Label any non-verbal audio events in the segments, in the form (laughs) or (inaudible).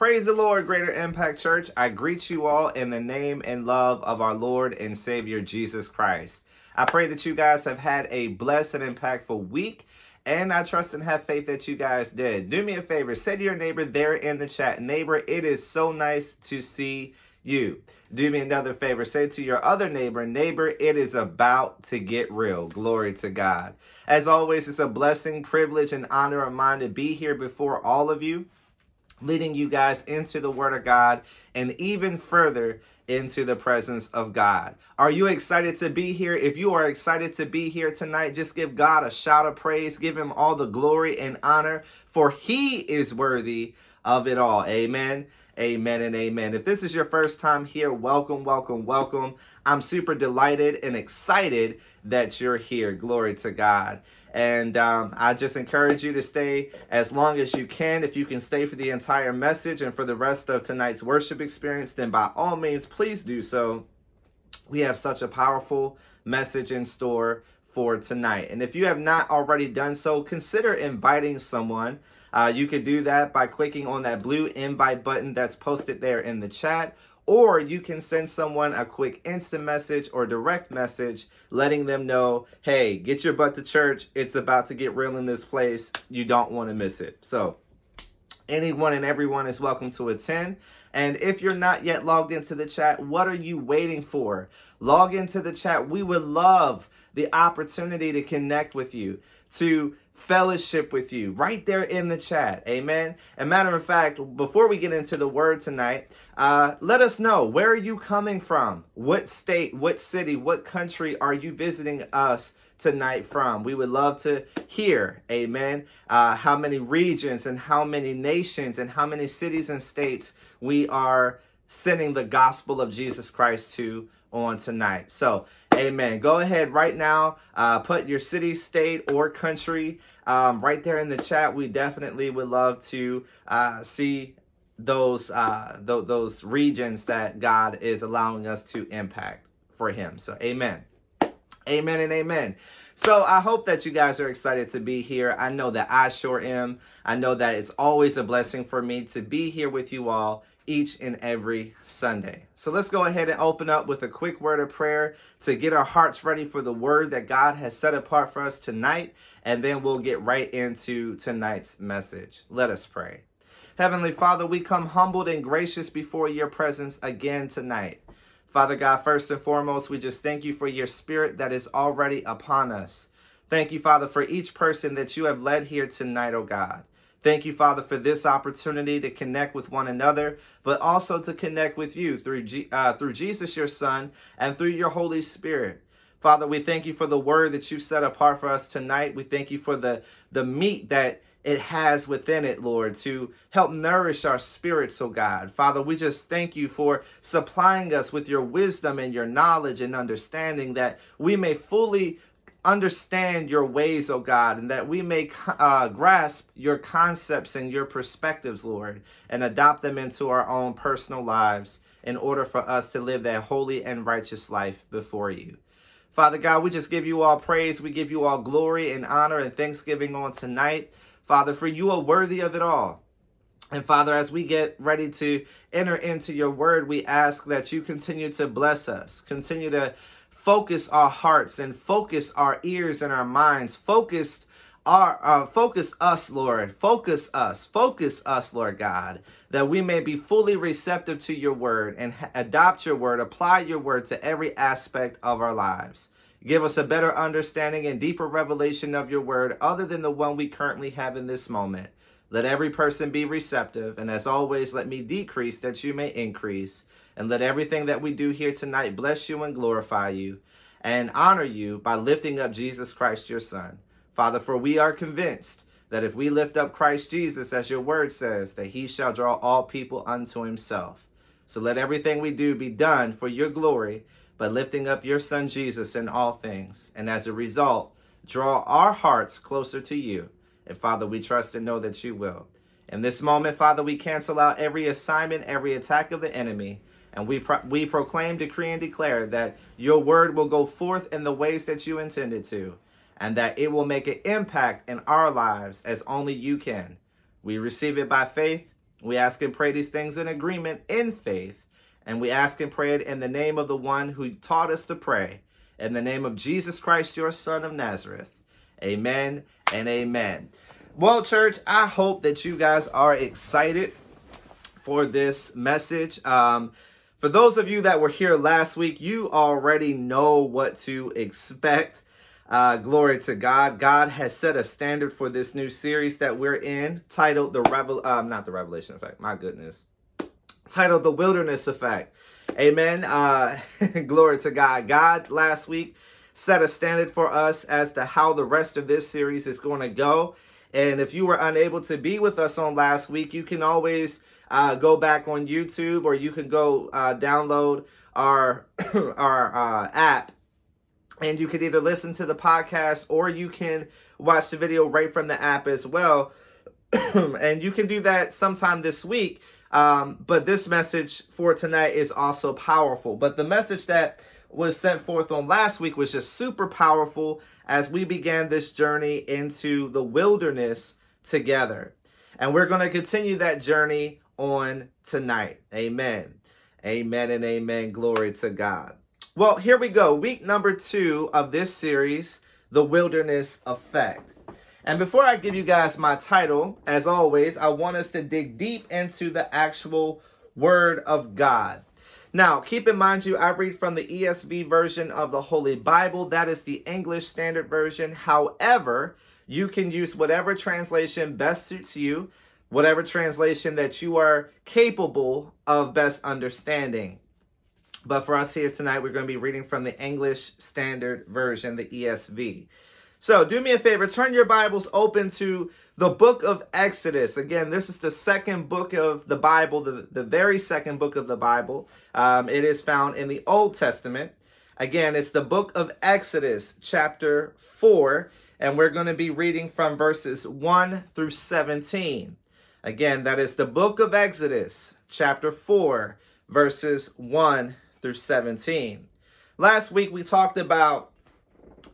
Praise the Lord, Greater Impact Church. I greet you all in the name and love of our Lord and Savior Jesus Christ. I pray that you guys have had a blessed and impactful week. And I trust and have faith that you guys did. Do me a favor, say to your neighbor there in the chat, neighbor, it is so nice to see you. Do me another favor, say to your other neighbor, neighbor, it is about to get real. Glory to God. As always, it's a blessing, privilege, and honor of mine to be here before all of you leading you guys into the Word of God and even further into the presence of God. Are you excited to be here? If you are excited to be here tonight, just give God a shout of praise. Give Him all the glory and honor, for He is worthy of it all. Amen. Amen and amen. If this is your first time here, welcome, welcome, welcome. I'm super delighted and excited that you're here. Glory to God. And um, I just encourage you to stay as long as you can. If you can stay for the entire message and for the rest of tonight's worship experience, then by all means, please do so. We have such a powerful message in store for tonight. And if you have not already done so, consider inviting someone. Uh, you could do that by clicking on that blue invite button that's posted there in the chat or you can send someone a quick instant message or direct message letting them know, hey, get your butt to church. It's about to get real in this place. You don't want to miss it. So, anyone and everyone is welcome to attend. And if you're not yet logged into the chat, what are you waiting for? Log into the chat. We would love the opportunity to connect with you, to fellowship with you right there in the chat. Amen. And matter of fact, before we get into the word tonight, uh, let us know where are you coming from? What state, what city, what country are you visiting us tonight from? We would love to hear, amen, uh, how many regions and how many nations and how many cities and states we are sending the gospel of Jesus Christ to on tonight. So, amen. Go ahead right now, uh, put your city, state, or country um, right there in the chat. We definitely would love to uh, see those uh, th- those regions that God is allowing us to impact for Him. So, amen. Amen and amen. So I hope that you guys are excited to be here. I know that I sure am. I know that it's always a blessing for me to be here with you all each and every Sunday. So let's go ahead and open up with a quick word of prayer to get our hearts ready for the word that God has set apart for us tonight, and then we'll get right into tonight's message. Let us pray. Heavenly Father, we come humbled and gracious before your presence again tonight. Father God, first and foremost, we just thank you for your spirit that is already upon us. Thank you, Father, for each person that you have led here tonight, oh God. Thank you, Father, for this opportunity to connect with one another, but also to connect with you through, G- uh, through Jesus, your Son, and through your Holy Spirit. Father, we thank you for the word that you've set apart for us tonight. We thank you for the, the meat that it has within it, Lord, to help nourish our spirits, oh God. Father, we just thank you for supplying us with your wisdom and your knowledge and understanding that we may fully understand your ways, oh God, and that we may uh, grasp your concepts and your perspectives, Lord, and adopt them into our own personal lives in order for us to live that holy and righteous life before you. Father God, we just give you all praise. We give you all glory and honor and thanksgiving on tonight. Father, for you are worthy of it all. And Father, as we get ready to enter into your word, we ask that you continue to bless us, continue to focus our hearts and focus our ears and our minds. Focused our uh, focus us lord. Focus us. Focus us lord god that we may be fully receptive to your word and ha- adopt your word apply your word to every aspect of our lives. Give us a better understanding and deeper revelation of your word other than the one we currently have in this moment. Let every person be receptive and as always let me decrease that you may increase and let everything that we do here tonight bless you and glorify you and honor you by lifting up Jesus Christ, your Son. Father, for we are convinced that if we lift up Christ Jesus, as your word says, that he shall draw all people unto himself. So let everything we do be done for your glory, by lifting up your Son Jesus in all things. And as a result, draw our hearts closer to you. And Father, we trust and know that you will. In this moment, Father, we cancel out every assignment, every attack of the enemy and we, pro- we proclaim, decree, and declare that your word will go forth in the ways that you intended to, and that it will make an impact in our lives as only you can. We receive it by faith, We ask and pray these things in agreement in faith. And we ask and pray it in the name of the one who taught us to pray, in the name of Jesus Christ, your Son of Nazareth. Amen and amen. Well, church, I hope that you guys are excited for this message. Um, for those of you that were here last week, you already know what to expect. Uh, glory to God. God has set a standard for this new series that we're in, titled the Revel, um, not the Revelation Effect. My goodness, titled the Wilderness Effect. Amen. Uh, (laughs) glory to God. God last week set a standard for us as to how the rest of this series is going to go. And if you were unable to be with us on last week, you can always uh, go back on YouTube or you can go uh, download our (coughs) our uh, app and you can either listen to the podcast or you can watch the video right from the app as well. (coughs) and you can do that sometime this week. Um, but this message for tonight is also powerful. But the message that was sent forth on last week was just super powerful as we began this journey into the wilderness together. And we're going to continue that journey on tonight. Amen. Amen and amen. Glory to God. Well, here we go. Week number two of this series, The Wilderness Effect. And before I give you guys my title, as always, I want us to dig deep into the actual Word of God. Now, keep in mind, you, I read from the ESV version of the Holy Bible. That is the English Standard Version. However, you can use whatever translation best suits you, whatever translation that you are capable of best understanding. But for us here tonight, we're going to be reading from the English Standard Version, the ESV. So do me a favor, turn your Bibles open to the book of Exodus. Again, this is the second book of the Bible, the, the very second book of the Bible. Um, it is found in the Old Testament. Again, it's the book of Exodus, chapter 4, and we're going to be reading from verses 1 through 17. Again, that is the book of Exodus, chapter 4, verses 1 through 17. Last week we talked about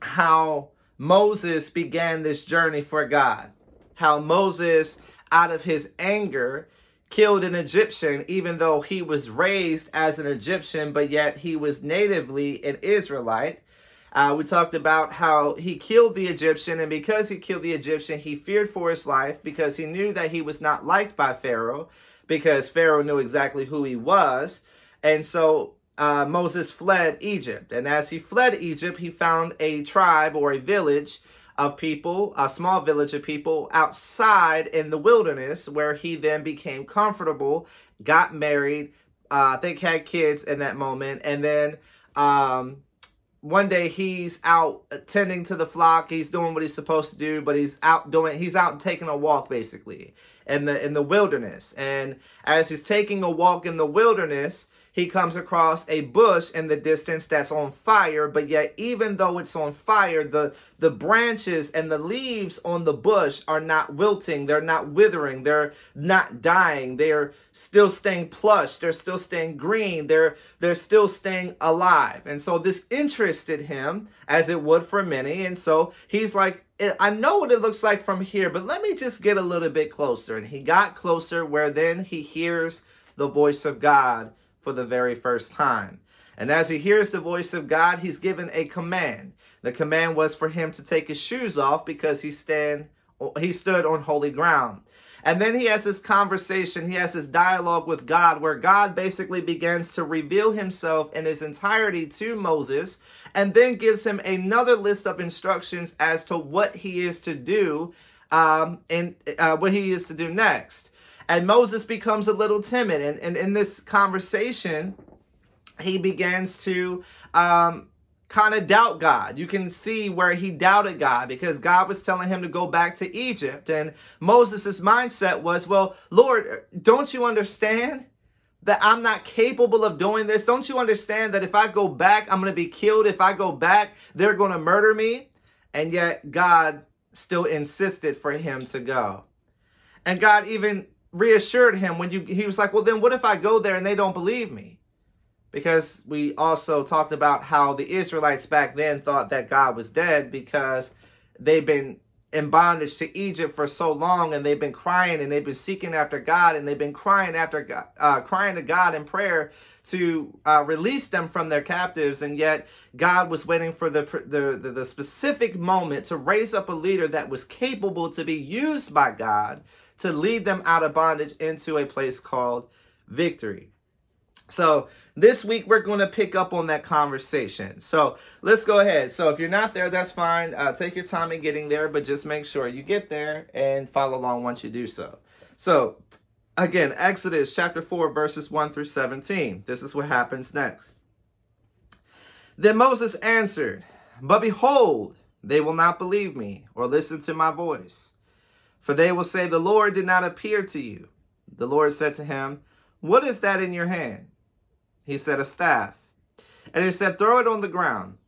how Moses began this journey for God. How Moses, out of his anger, killed an Egyptian, even though he was raised as an Egyptian, but yet he was natively an Israelite. Uh, we talked about how he killed the Egyptian, and because he killed the Egyptian, he feared for his life because he knew that he was not liked by Pharaoh, because Pharaoh knew exactly who he was. And so uh, Moses fled Egypt. And as he fled Egypt, he found a tribe or a village of people, a small village of people outside in the wilderness, where he then became comfortable, got married, uh, I think had kids in that moment, and then um, one day he's out attending to the flock. He's doing what he's supposed to do, but he's out doing he's out taking a walk basically in the in the wilderness. And as he's taking a walk in the wilderness, he comes across a bush in the distance that's on fire, but yet even though it's on fire, the, the branches and the leaves on the bush are not wilting, they're not withering, they're not dying, they're still staying plush, they're still staying green, they're they're still staying alive. And so this interested him, as it would for many. And so he's like, eh, I know what it looks like from here, but let me just get a little bit closer. And he got closer where then he hears the voice of God for the very first time. And as he hears the voice of God, he's given a command. The command was for him to take his shoes off because he stand he stood on holy ground. And then he has this conversation, he has this dialogue with God where God basically begins to reveal himself in his entirety to Moses and then gives him another list of instructions as to what he is to do um, and uh, what he is to do next. And Moses becomes a little timid. And, and in this conversation, he begins to um, kind of doubt God. You can see where he doubted God because God was telling him to go back to Egypt. And Moses' mindset was, well, Lord, don't you understand? that I'm not capable of doing this? Don't you understand that if I go back, I'm going to be killed? If I go back, they're going to murder me? And yet God still insisted for him to go. And God even reassured him when you he was like, "Well, then what if I go there and they don't believe me?" Because we also talked about how the Israelites back then thought that God was dead because they've been in bondage to Egypt for so long, and they've been crying and they've been seeking after God, and they've been crying after God, uh, crying to God in prayer to uh, release them from their captives, and yet God was waiting for the, the the the specific moment to raise up a leader that was capable to be used by God to lead them out of bondage into a place called victory. So this week we're going to pick up on that conversation. So let's go ahead. So if you're not there, that's fine. Uh, take your time in getting there, but just make sure you get there and follow along once you do so. So again, Exodus chapter 4, verses 1 through 17. This is what happens next. Then Moses answered, But behold, they will not believe me or listen to my voice. For they will say, The Lord did not appear to you. The Lord said to him, What is that in your hand? He said, A staff. And he said, Throw it on the ground.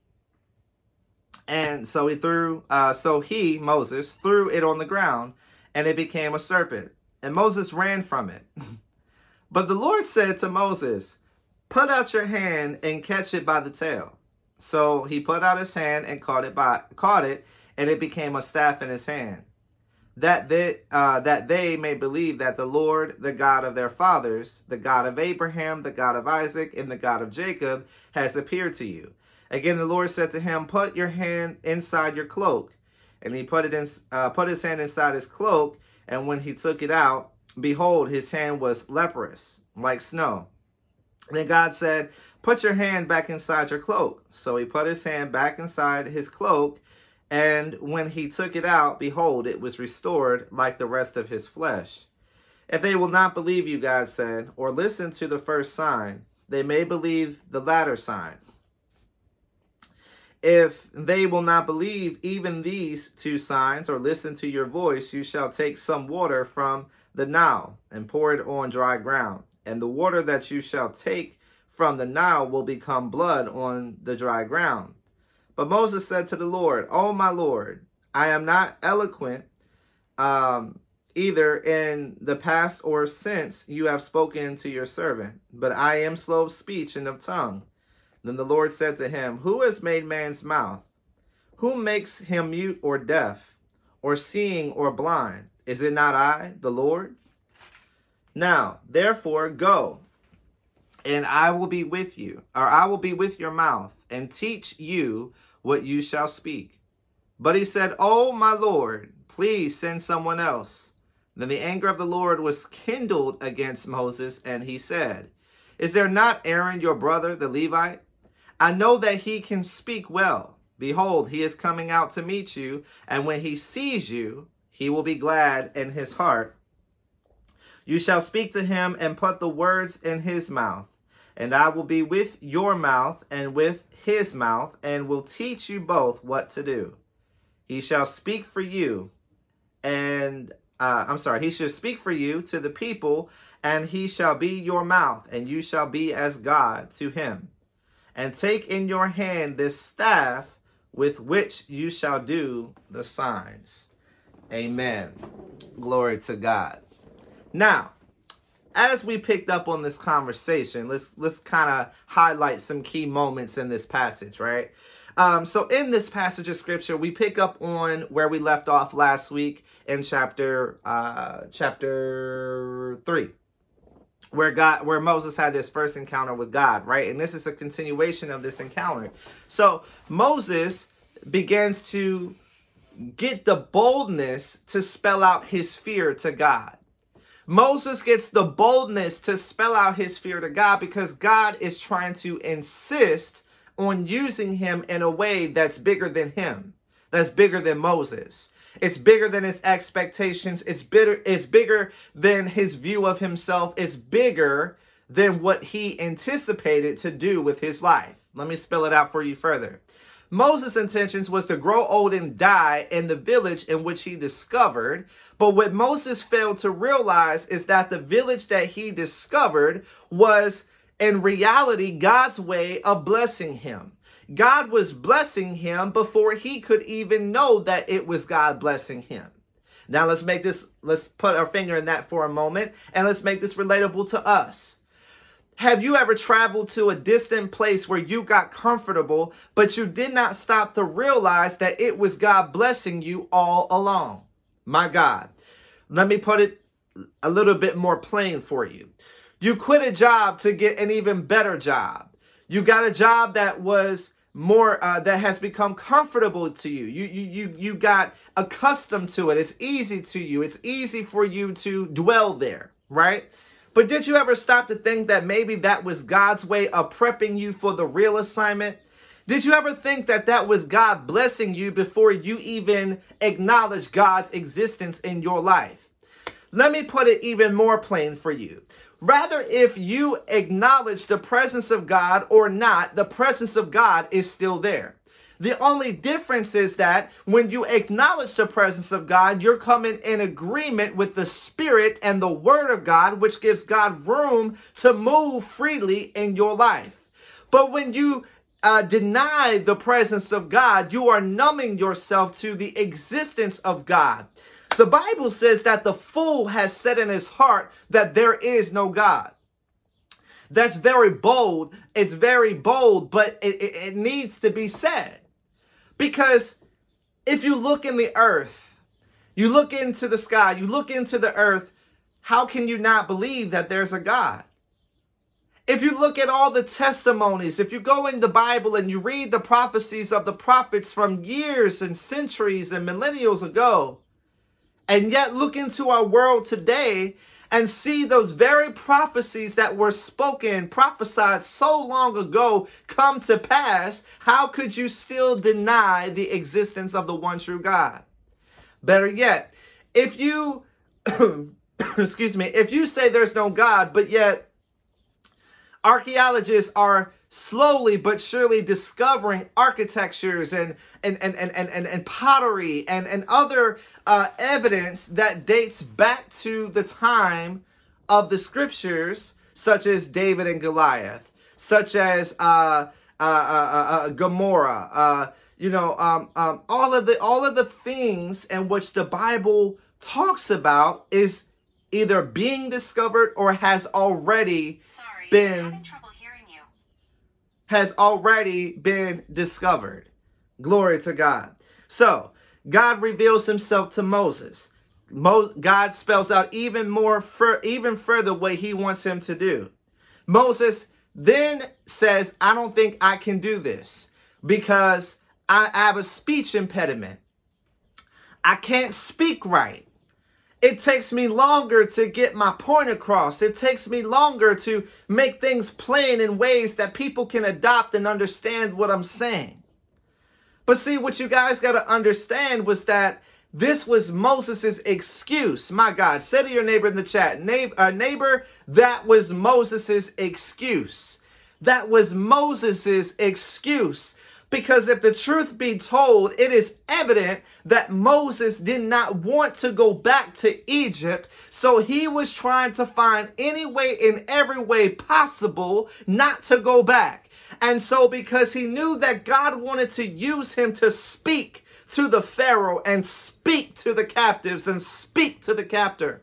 And so he threw, uh, so he, Moses, threw it on the ground, and it became a serpent. And Moses ran from it. (laughs) but the Lord said to Moses, Put out your hand and catch it by the tail. So he put out his hand and caught it by caught it, and it became a staff in his hand that they, uh, that they may believe that the Lord, the God of their fathers, the God of Abraham, the God of Isaac, and the God of Jacob, has appeared to you. Again, the Lord said to him, Put your hand inside your cloak. And he put it in, uh, put his hand inside his cloak, and when he took it out, behold, his hand was leprous, like snow. Then God said, Put your hand back inside your cloak. So he put his hand back inside his cloak, and when he took it out, behold, it was restored like the rest of his flesh. If they will not believe you, God said, or listen to the first sign, they may believe the latter sign. If they will not believe even these two signs or listen to your voice, you shall take some water from the Nile and pour it on dry ground. And the water that you shall take from the Nile will become blood on the dry ground. But Moses said to the Lord, Oh, my Lord, I am not eloquent um, either in the past or since you have spoken to your servant, but I am slow of speech and of tongue. Then the Lord said to him, Who has made man's mouth? Who makes him mute or deaf, or seeing or blind? Is it not I, the Lord? Now, therefore, go, and I will be with you, or I will be with your mouth, and teach you what you shall speak. But he said, Oh, my Lord, please send someone else. Then the anger of the Lord was kindled against Moses, and he said, Is there not Aaron your brother, the Levite? I know that he can speak well. Behold, he is coming out to meet you, and when he sees you, he will be glad in his heart. You shall speak to him and put the words in his mouth and I will be with your mouth and with his mouth, and will teach you both what to do. He shall speak for you, and uh, I'm sorry, he shall speak for you to the people, and he shall be your mouth, and you shall be as God to him. And take in your hand this staff with which you shall do the signs. Amen. Glory to God. Now, as we picked up on this conversation, let's let's kind of highlight some key moments in this passage, right? Um, so in this passage of scripture, we pick up on where we left off last week in chapter uh, chapter three, where God, where Moses had his first encounter with God, right? And this is a continuation of this encounter. So Moses begins to get the boldness to spell out his fear to God. Moses gets the boldness to spell out his fear to God because God is trying to insist on using him in a way that's bigger than him, that's bigger than Moses. It's bigger than his expectations. It's bigger, it's bigger than his view of himself. It's bigger than what he anticipated to do with his life. Let me spell it out for you further. Moses' intentions was to grow old and die in the village in which he discovered. But what Moses failed to realize is that the village that he discovered was in reality God's way of blessing him. God was blessing him before he could even know that it was God blessing him. Now let's make this, let's put our finger in that for a moment and let's make this relatable to us. Have you ever traveled to a distant place where you got comfortable, but you did not stop to realize that it was God blessing you all along? My God. Let me put it a little bit more plain for you. You quit a job to get an even better job. You got a job that was more uh, that has become comfortable to you. You you you you got accustomed to it. It's easy to you. It's easy for you to dwell there, right? But did you ever stop to think that maybe that was God's way of prepping you for the real assignment? Did you ever think that that was God blessing you before you even acknowledged God's existence in your life? Let me put it even more plain for you. Rather, if you acknowledge the presence of God or not, the presence of God is still there. The only difference is that when you acknowledge the presence of God, you're coming in agreement with the Spirit and the Word of God, which gives God room to move freely in your life. But when you uh, deny the presence of God, you are numbing yourself to the existence of God. The Bible says that the fool has said in his heart that there is no God. That's very bold. It's very bold, but it, it, it needs to be said. Because if you look in the earth, you look into the sky, you look into the earth, how can you not believe that there's a God? If you look at all the testimonies, if you go in the Bible and you read the prophecies of the prophets from years and centuries and millennials ago, and yet look into our world today and see those very prophecies that were spoken, prophesied so long ago come to pass, how could you still deny the existence of the one true God? Better yet, if you, (coughs) excuse me, if you say there's no God, but yet archaeologists are slowly but surely discovering architectures and and and and and, and, and pottery and and other uh, evidence that dates back to the time of the scriptures, such as David and Goliath, such as uh, uh, uh, uh, uh Gomorrah. Uh, you know, um, um, all of the all of the things in which the Bible talks about is either being discovered or has already Sorry, been has already been discovered. Glory to God. So, God reveals himself to Moses. Mo- God spells out even more, fur- even further what he wants him to do. Moses then says, I don't think I can do this because I have a speech impediment. I can't speak right. It takes me longer to get my point across. It takes me longer to make things plain in ways that people can adopt and understand what I'm saying. But see, what you guys got to understand was that this was Moses' excuse. My God, say to your neighbor in the chat, neighbor, uh, neighbor that was Moses' excuse. That was Moses' excuse. Because if the truth be told, it is evident that Moses did not want to go back to Egypt. So he was trying to find any way in every way possible not to go back. And so because he knew that God wanted to use him to speak to the Pharaoh and speak to the captives and speak to the captor.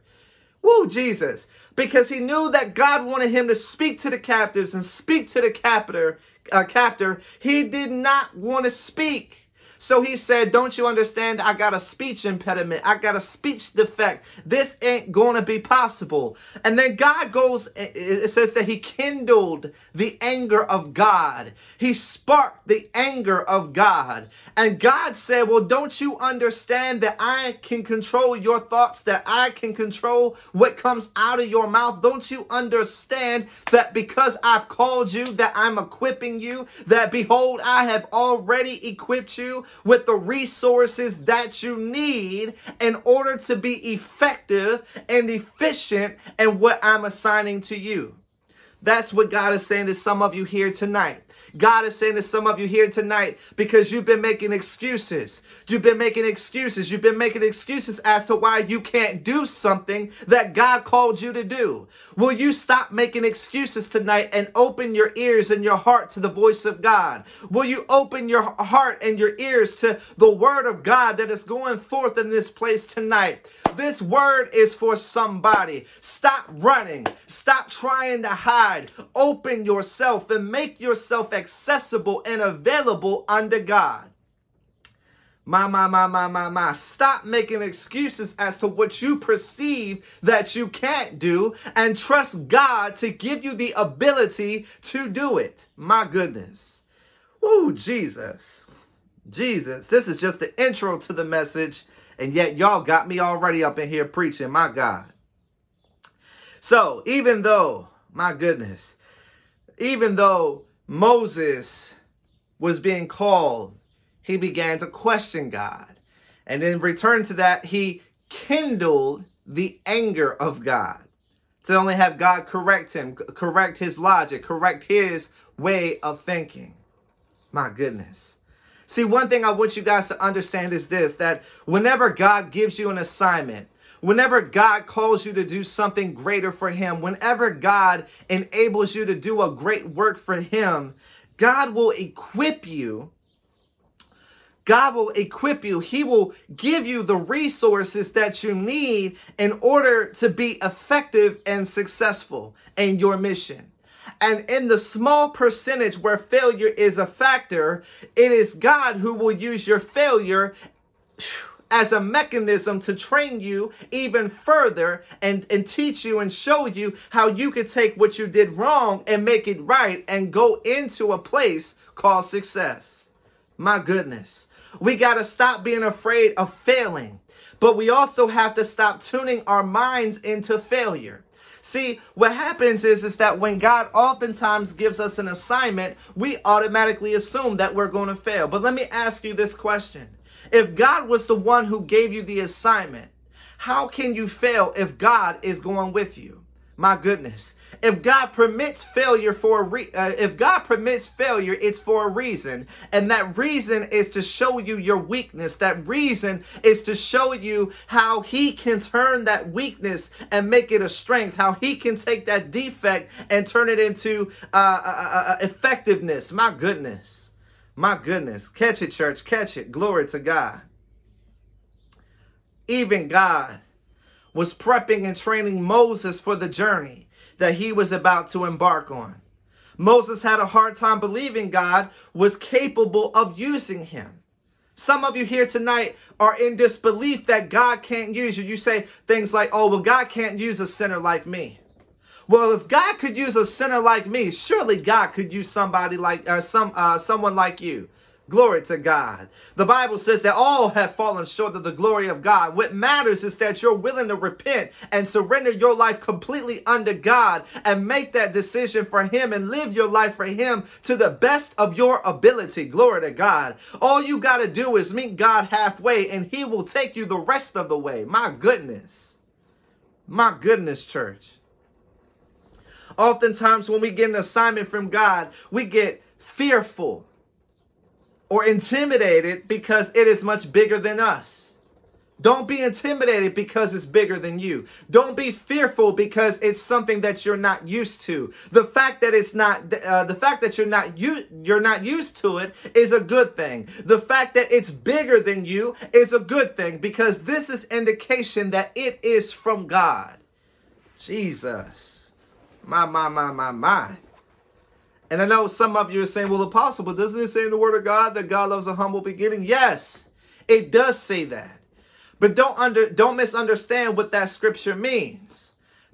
Woo, Jesus. Because he knew that God wanted him to speak to the captives and speak to the captor, uh, captor. He did not want to speak. So he said, Don't you understand? I got a speech impediment. I got a speech defect. This ain't going to be possible. And then God goes, it says that he kindled the anger of God. He sparked the anger of God. And God said, Well, don't you understand that I can control your thoughts, that I can control what comes out of your mouth? Don't you understand that because I've called you, that I'm equipping you, that behold, I have already equipped you with the resources that you need in order to be effective and efficient in what I'm assigning to you. That's what God is saying to some of you here tonight. God is saying to some of you here tonight because you've been making excuses. You've been making excuses. You've been making excuses as to why you can't do something that God called you to do. Will you stop making excuses tonight and open your ears and your heart to the voice of God? Will you open your heart and your ears to the word of God that is going forth in this place tonight? This word is for somebody. Stop running. Stop trying to hide open yourself and make yourself accessible and available under God. My, my, my, my, my, my. Stop making excuses as to what you perceive that you can't do and trust God to give you the ability to do it. My goodness. Woo, Jesus. Jesus. This is just the intro to the message, and yet y'all got me already up in here preaching. My God. So, even though, my goodness, even though Moses was being called he began to question God. And in return to that, he kindled the anger of God to only have God correct him, correct his logic, correct his way of thinking. My goodness. See, one thing I want you guys to understand is this that whenever God gives you an assignment, whenever God calls you to do something greater for Him, whenever God enables you to do a great work for Him, God will equip you God will equip you. He will give you the resources that you need in order to be effective and successful in your mission. And in the small percentage where failure is a factor, it is God who will use your failure as a mechanism to train you even further and, and teach you and show you how you could take what you did wrong and make it right and go into a place called success. My goodness. We got to stop being afraid of failing. But we also have to stop tuning our minds into failure. See, what happens is, is that when God oftentimes gives us an assignment, we automatically assume that we're going to fail. But let me ask you this question. If God was the one who gave you the assignment, how can you fail if God is going with you? My goodness. If God permits failure for a re- uh, if God permits failure, it's for a reason. And that reason is to show you your weakness. That reason is to show you how he can turn that weakness and make it a strength. How he can take that defect and turn it into uh, uh, uh, uh effectiveness. My goodness. My goodness. Catch it, church. Catch it. Glory to God. Even God was prepping and training Moses for the journey that he was about to embark on. Moses had a hard time believing God was capable of using him. Some of you here tonight are in disbelief that God can't use you. You say things like, oh, well, God can't use a sinner like me. Well, if God could use a sinner like me, surely God could use somebody like, or uh, some, uh, someone like you. Glory to God. The Bible says that all have fallen short of the glory of God. What matters is that you're willing to repent and surrender your life completely under God and make that decision for Him and live your life for Him to the best of your ability. Glory to God. All you got to do is meet God halfway and He will take you the rest of the way. My goodness. My goodness, church. Oftentimes, when we get an assignment from God, we get fearful or intimidated because it is much bigger than us. Don't be intimidated because it's bigger than you. Don't be fearful because it's something that you're not used to. The fact that it's not, uh, the fact that you're not you, you're not used to it is a good thing. The fact that it's bigger than you is a good thing because this is indication that it is from God. Jesus, my my my my my. And I know some of you are saying, well, apostle, but doesn't it say in the word of God that God loves a humble beginning? Yes, it does say that. But don't under don't misunderstand what that scripture means.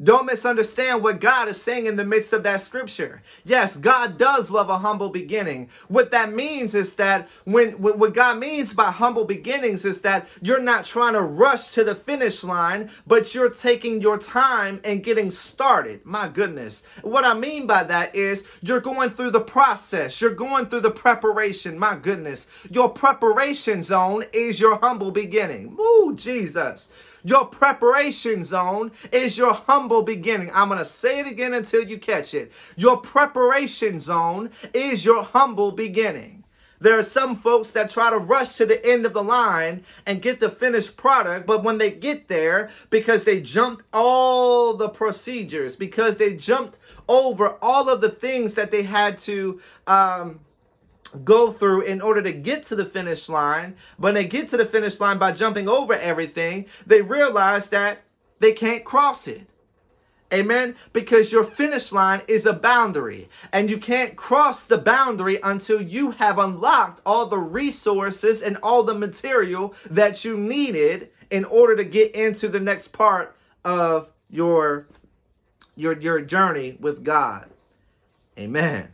Don't misunderstand what God is saying in the midst of that scripture. Yes, God does love a humble beginning. What that means is that when what God means by humble beginnings is that you're not trying to rush to the finish line, but you're taking your time and getting started. My goodness. What I mean by that is you're going through the process. You're going through the preparation. My goodness. Your preparation zone is your humble beginning. Ooh, Jesus. Your preparation zone is your humble beginning. I'm going to say it again until you catch it. Your preparation zone is your humble beginning. There are some folks that try to rush to the end of the line and get the finished product, but when they get there, because they jumped all the procedures, because they jumped over all of the things that they had to um, go through in order to get to the finish line. When they get to the finish line by jumping over everything, they realize that they can't cross it. Amen. Because your finish line is a boundary and you can't cross the boundary until you have unlocked all the resources and all the material that you needed in order to get into the next part of your your your journey with God. Amen.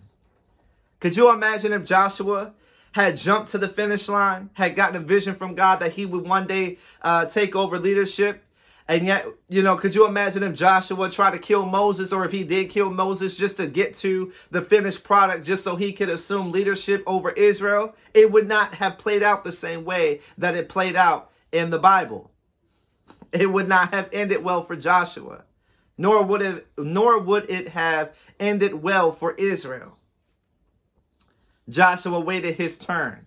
Could you imagine if Joshua had jumped to the finish line, had gotten a vision from God that he would one day uh, take over leadership? And yet, you know, could you imagine if Joshua tried to kill Moses or if he did kill Moses just to get to the finished product just so he could assume leadership over Israel? It would not have played out the same way that it played out in the Bible. It would not have ended well for Joshua, nor would it, nor would it have ended well for Israel. Joshua waited his turn.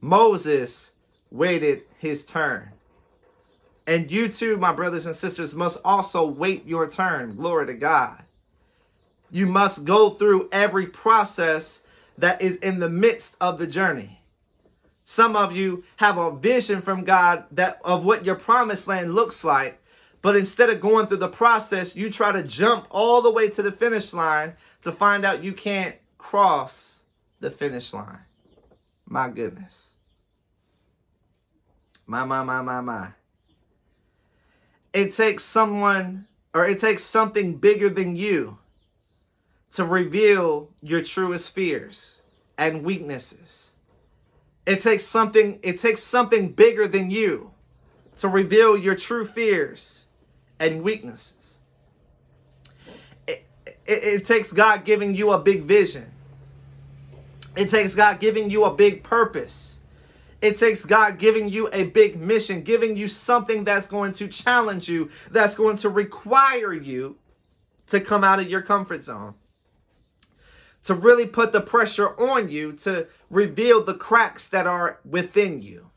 Moses waited his turn. And you too, my brothers and sisters, must also wait your turn. Glory to God. You must go through every process that is in the midst of the journey. Some of you have a vision from God that of what your promised land looks like, but instead of going through the process, you try to jump all the way to the finish line to find out you can't cross the finish line. My goodness. My, my, my, my, my. It takes someone or it takes something bigger than you to reveal your truest fears and weaknesses. It takes something it takes something bigger than you to reveal your true fears and weaknesses. It, it, it takes God giving you a big vision. It takes God giving you a big purpose. It takes God giving you a big mission, giving you something that's going to challenge you, that's going to require you to come out of your comfort zone. To really put the pressure on you to reveal the cracks that are within you.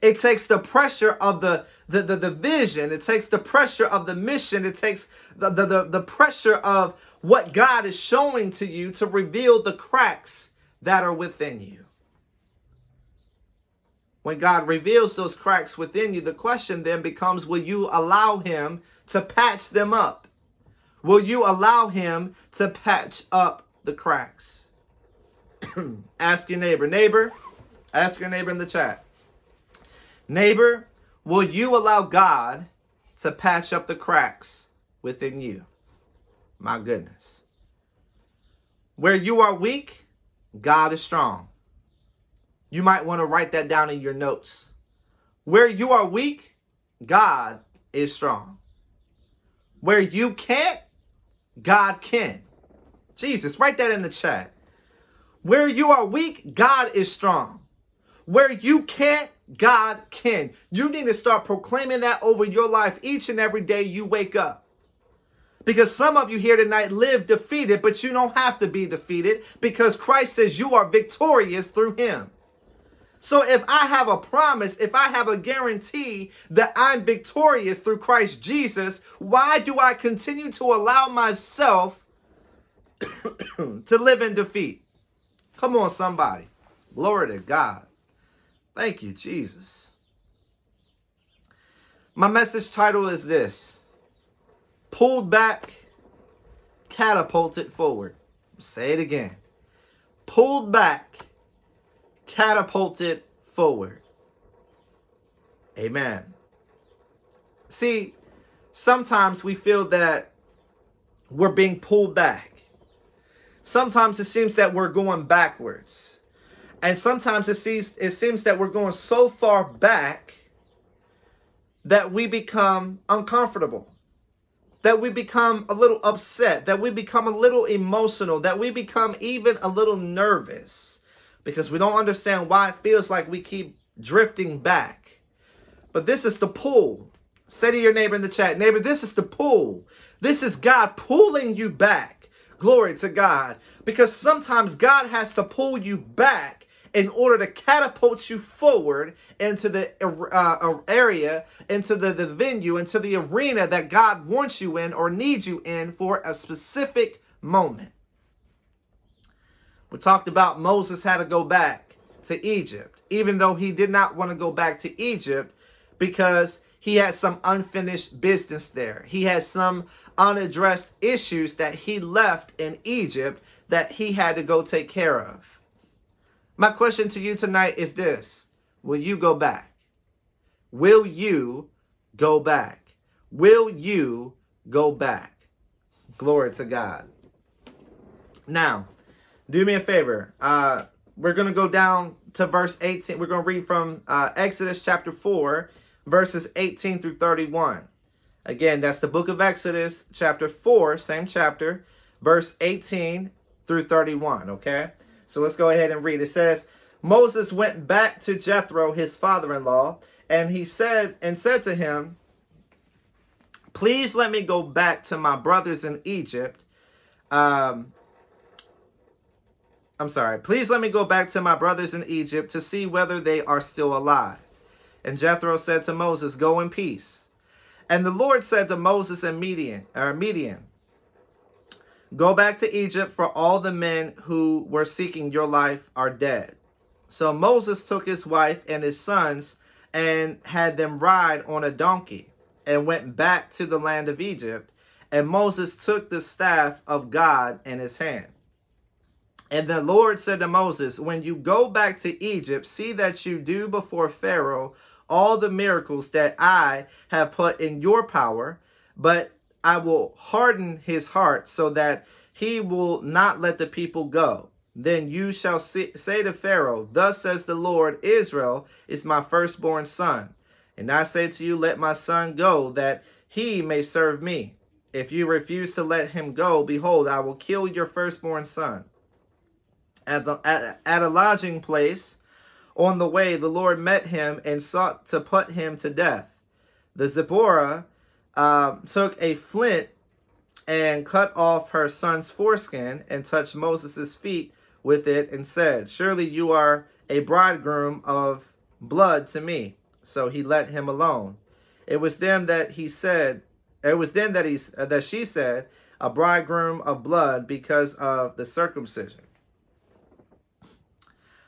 It takes the pressure of the, the, the, the vision. It takes the pressure of the mission. It takes the, the, the, the pressure of what God is showing to you to reveal the cracks that are within you. When God reveals those cracks within you, the question then becomes will you allow Him to patch them up? Will you allow Him to patch up the cracks? (clears throat) ask your neighbor. Neighbor, ask your neighbor in the chat. Neighbor, will you allow God to patch up the cracks within you? My goodness. Where you are weak, God is strong. You might want to write that down in your notes. Where you are weak, God is strong. Where you can't, God can. Jesus, write that in the chat. Where you are weak, God is strong. Where you can't, God can. You need to start proclaiming that over your life each and every day you wake up. Because some of you here tonight live defeated, but you don't have to be defeated because Christ says you are victorious through him. So if I have a promise, if I have a guarantee that I'm victorious through Christ Jesus, why do I continue to allow myself (coughs) to live in defeat? Come on, somebody. Glory to God. Thank you, Jesus. My message title is this Pulled back, catapulted forward. Say it again. Pulled back, catapulted forward. Amen. See, sometimes we feel that we're being pulled back. Sometimes it seems that we're going backwards. And sometimes it seems it seems that we're going so far back that we become uncomfortable. That we become a little upset, that we become a little emotional, that we become even a little nervous because we don't understand why it feels like we keep drifting back. But this is the pull. Say to your neighbor in the chat, neighbor, this is the pull. This is God pulling you back. Glory to God. Because sometimes God has to pull you back in order to catapult you forward into the uh, area, into the, the venue, into the arena that God wants you in or needs you in for a specific moment. We talked about Moses had to go back to Egypt, even though he did not want to go back to Egypt because he had some unfinished business there. He had some unaddressed issues that he left in Egypt that he had to go take care of. My question to you tonight is this Will you go back? Will you go back? Will you go back? Glory to God. Now, do me a favor. Uh, we're going to go down to verse 18. We're going to read from uh, Exodus chapter 4, verses 18 through 31. Again, that's the book of Exodus, chapter 4, same chapter, verse 18 through 31. Okay? So let's go ahead and read. It says, Moses went back to Jethro, his father in law, and he said, and said to him, Please let me go back to my brothers in Egypt. Um, I'm sorry. Please let me go back to my brothers in Egypt to see whether they are still alive. And Jethro said to Moses, Go in peace. And the Lord said to Moses and Midian, or Midian, Go back to Egypt, for all the men who were seeking your life are dead. So Moses took his wife and his sons and had them ride on a donkey and went back to the land of Egypt. And Moses took the staff of God in his hand. And the Lord said to Moses, When you go back to Egypt, see that you do before Pharaoh all the miracles that I have put in your power, but I will harden his heart so that he will not let the people go. Then you shall say to Pharaoh, Thus says the Lord, Israel is my firstborn son. And I say to you, Let my son go, that he may serve me. If you refuse to let him go, behold, I will kill your firstborn son at, the, at, at a lodging place on the way, the Lord met him and sought to put him to death. The Zipporah uh, took a flint and cut off her son's foreskin and touched Moses' feet with it and said, Surely you are a bridegroom of blood to me. So he let him alone. It was then that he said, it was then that he that she said, a bridegroom of blood because of the circumcision.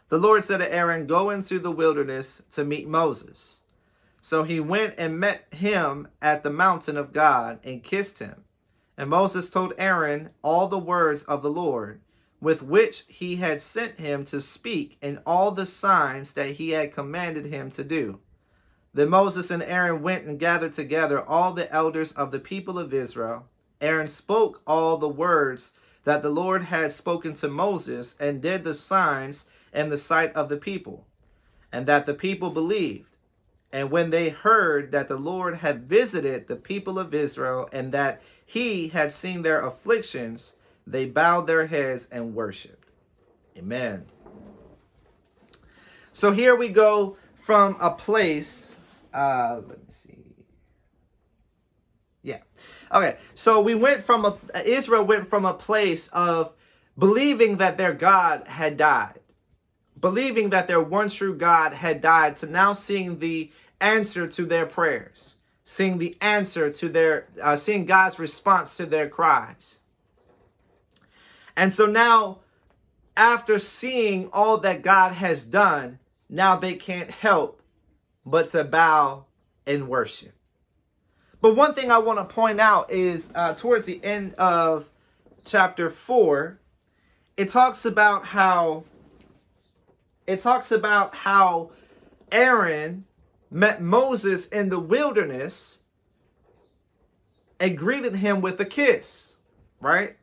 The Lord said to Aaron, Go into the wilderness to meet Moses. So he went and met him at the mountain of God and kissed him. And Moses told Aaron all the words of the Lord, with which he had sent him to speak, and all the signs that he had commanded him to do. Then Moses and Aaron went and gathered together all the elders of the people of Israel. Aaron spoke all the words that the Lord had spoken to Moses, and did the signs in the sight of the people, and that the people believed. And when they heard that the Lord had visited the people of Israel and that he had seen their afflictions, they bowed their heads and worshiped. Amen. So here we go from a place, uh, let me see. Yeah. Okay. So we went from a, Israel went from a place of believing that their God had died believing that their one true God had died, to now seeing the answer to their prayers, seeing the answer to their, uh, seeing God's response to their cries. And so now, after seeing all that God has done, now they can't help but to bow and worship. But one thing I want to point out is uh, towards the end of chapter 4, it talks about how it talks about how Aaron met Moses in the wilderness and greeted him with a kiss, right?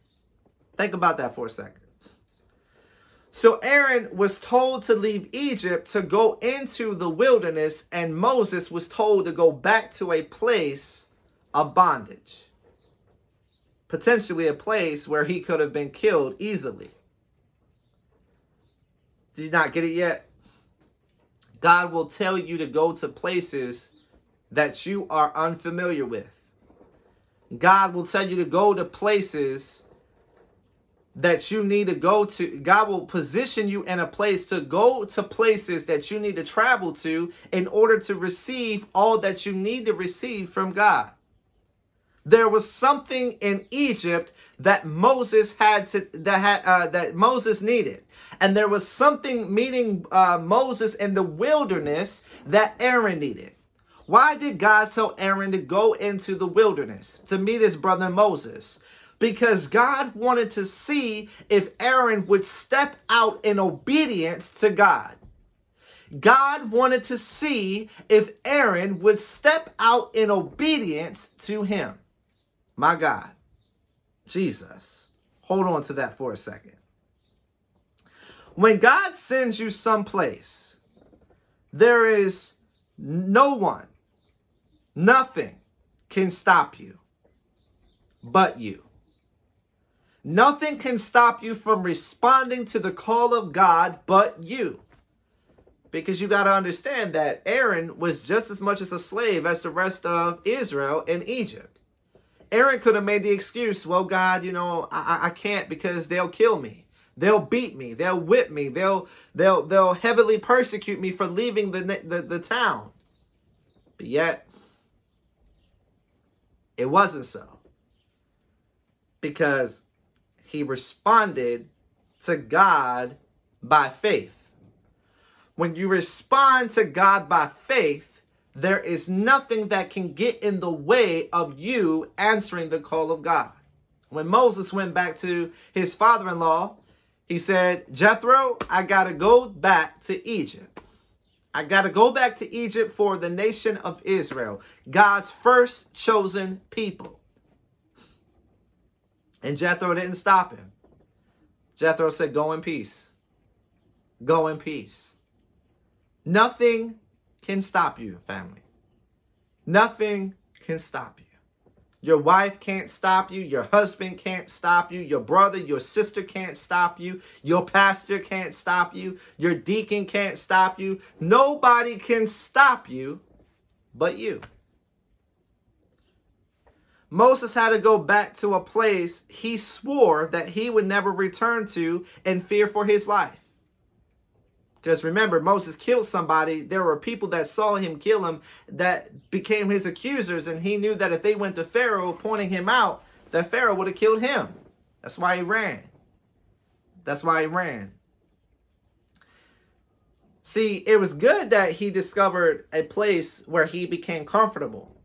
Think about that for a second. So Aaron was told to leave Egypt to go into the wilderness, and Moses was told to go back to a place of bondage. Potentially a place where he could have been killed easily. Did you not get it yet? God will tell you to go to places that you are unfamiliar with. God will tell you to go to places that you need to go to. God will position you in a place to go to places that you need to travel to in order to receive all that you need to receive from God. There was something in Egypt that Moses had to that had uh, that Moses needed, and there was something meeting uh, Moses in the wilderness that Aaron needed. Why did God tell Aaron to go into the wilderness to meet his brother Moses? Because God wanted to see if Aaron would step out in obedience to God. God wanted to see if Aaron would step out in obedience to him. My God, Jesus. Hold on to that for a second. When God sends you someplace, there is no one Nothing can stop you but you. Nothing can stop you from responding to the call of God but you. Because you got to understand that Aaron was just as much as a slave as the rest of Israel in Egypt. Aaron could have made the excuse, well, God, you know, I, I can't because they'll kill me. They'll beat me. They'll whip me. They'll they'll they'll heavily persecute me for leaving the the, the town. But yet it wasn't so. Because he responded to God by faith. When you respond to God by faith, there is nothing that can get in the way of you answering the call of God. When Moses went back to his father in law, he said, Jethro, I got to go back to Egypt. I got to go back to Egypt for the nation of Israel, God's first chosen people. And Jethro didn't stop him. Jethro said, Go in peace. Go in peace. Nothing can stop you, family. Nothing can stop you. Your wife can't stop you. Your husband can't stop you. Your brother, your sister can't stop you. Your pastor can't stop you. Your deacon can't stop you. Nobody can stop you but you. Moses had to go back to a place he swore that he would never return to in fear for his life. Because remember, Moses killed somebody. There were people that saw him kill him that became his accusers, and he knew that if they went to Pharaoh pointing him out, that Pharaoh would have killed him. That's why he ran. That's why he ran. See, it was good that he discovered a place where he became comfortable.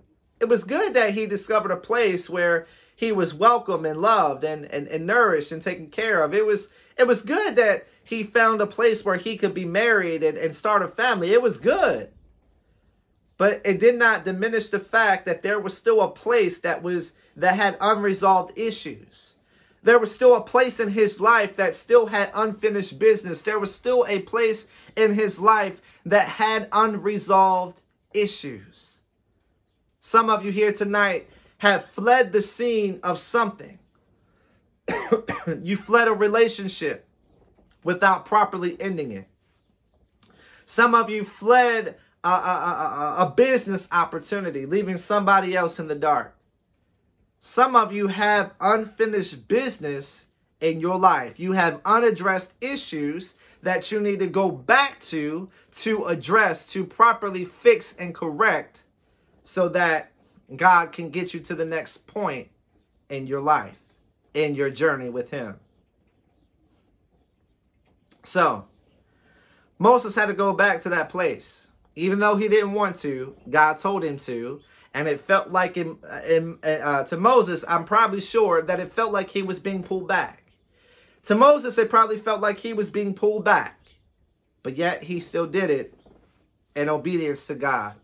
It was good that he discovered a place where he was welcome and loved and, and, and nourished and taken care of. It was it was good that he found a place where he could be married and, and start a family. It was good. But it did not diminish the fact that there was still a place that was that had unresolved issues. There was still a place in his life that still had unfinished business. There was still a place in his life that had unresolved issues. Some of you here tonight have fled the scene of something. (coughs) you fled a relationship without properly ending it. Some of you fled a, a, a, a, business opportunity, leaving somebody else in the dark. Some of you have unfinished business in your life. You have unaddressed issues that you need to go back to to address, to properly fix and correct so that God can get you to the next point in your life, in your journey with Him. So, Moses had to go back to that place. Even though he didn't want to, God told him to. And it felt like, uh, to Moses, I'm probably sure that it felt like he was being pulled back. To Moses, it probably felt like he was being pulled back. But yet, he still did it in obedience to God.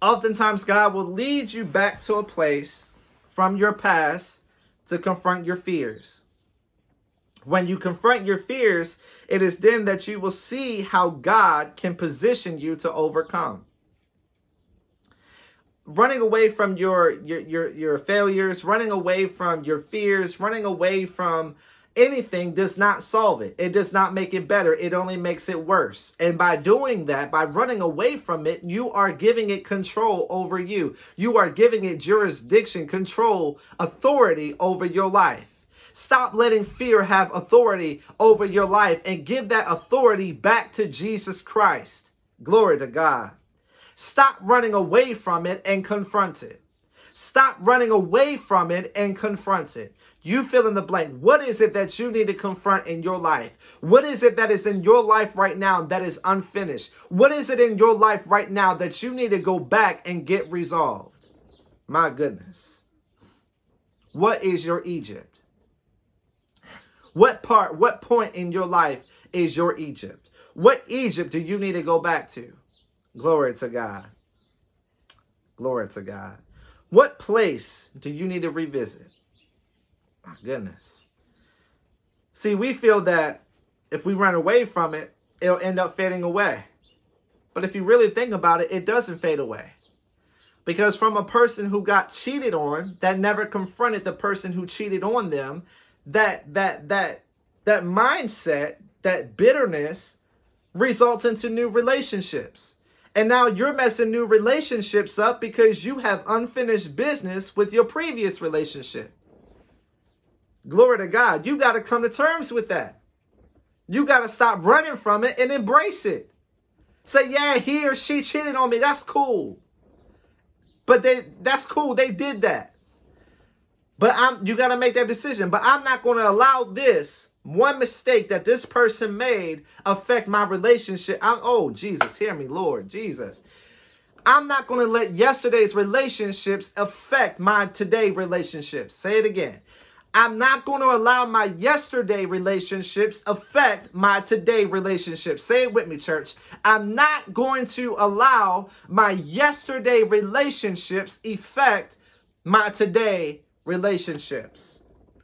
Oftentimes, God will lead you back to a place from your past to confront your fears. When you confront your fears, it is then that you will see how God can position you to overcome. Running away from your your your, your failures, running away from your fears, running away from anything does not solve it. It does not make it better. It only makes it worse. And by doing that, by running away from it, you are giving it control over you. You are giving it jurisdiction, control, authority over your life. Stop letting fear have authority over your life and give that authority back to Jesus Christ. Glory to God. Stop running away from it and confront it. Stop running away from it and confront it. You fill in the blank. What is it that you need to confront in your life? What is it that is in your life right now that is unfinished? What is it in your life right now that you need to go back and get resolved? My goodness. What is your Egypt? What part, what point in your life is your Egypt? What Egypt do you need to go back to? Glory to God. Glory to God. What place do you need to revisit? My goodness. See, we feel that if we run away from it, it'll end up fading away. But if you really think about it, it doesn't fade away. Because from a person who got cheated on, that never confronted the person who cheated on them, that that that that mindset, that bitterness results into new relationships. And now you're messing new relationships up because you have unfinished business with your previous relationship. Glory to God. You got to come to terms with that. You got to stop running from it and embrace it. Say, yeah, he or she cheated on me. That's cool. But they that's cool. They did that. But I'm you got to make that decision. But I'm not going to allow this one mistake that this person made affect my relationship. I'm oh Jesus, hear me, Lord Jesus. I'm not going to let yesterday's relationships affect my today relationships. Say it again. I'm not going to allow my yesterday relationships affect my today relationships. Say it with me, church. I'm not going to allow my yesterday relationships affect my today relationships.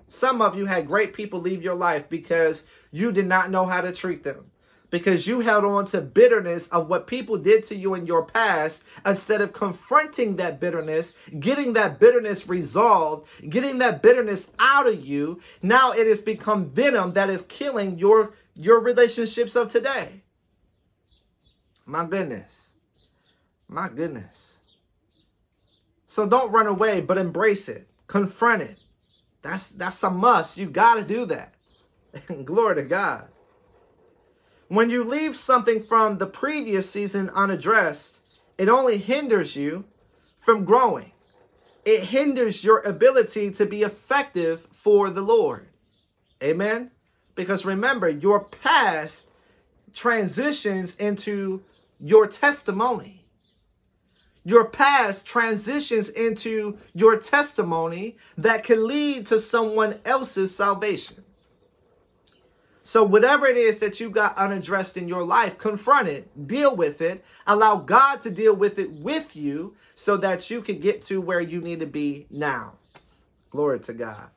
Some of you had great people leave your life because you did not know how to treat them because you held on to bitterness of what people did to you in your past instead of confronting that bitterness, getting that bitterness resolved, getting that bitterness out of you. Now it has become venom that is killing your your relationships of today. My goodness. My goodness. So don't run away, but embrace it. Confront it. That's that's a must. You got to do that. (laughs) Glory to God. When you leave something from the previous season unaddressed, it only hinders you from growing. It hinders your ability to be effective for the Lord. Amen? Because remember, your past transitions into your testimony. Your past transitions into your testimony that can lead to someone else's salvation. So, whatever it is that you got unaddressed in your life, confront it, deal with it, allow God to deal with it with you so that you can get to where you need to be now. Glory to God.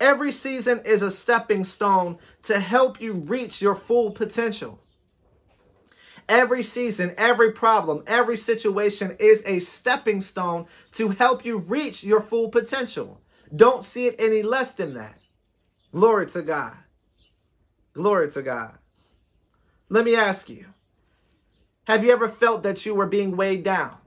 Every season is a stepping stone to help you reach your full potential. Every season, every problem, every situation is a stepping stone to help you reach your full potential. Don't see it any less than that. Glory to God. Glory to God. Let me ask you Have you ever felt that you were being weighed down?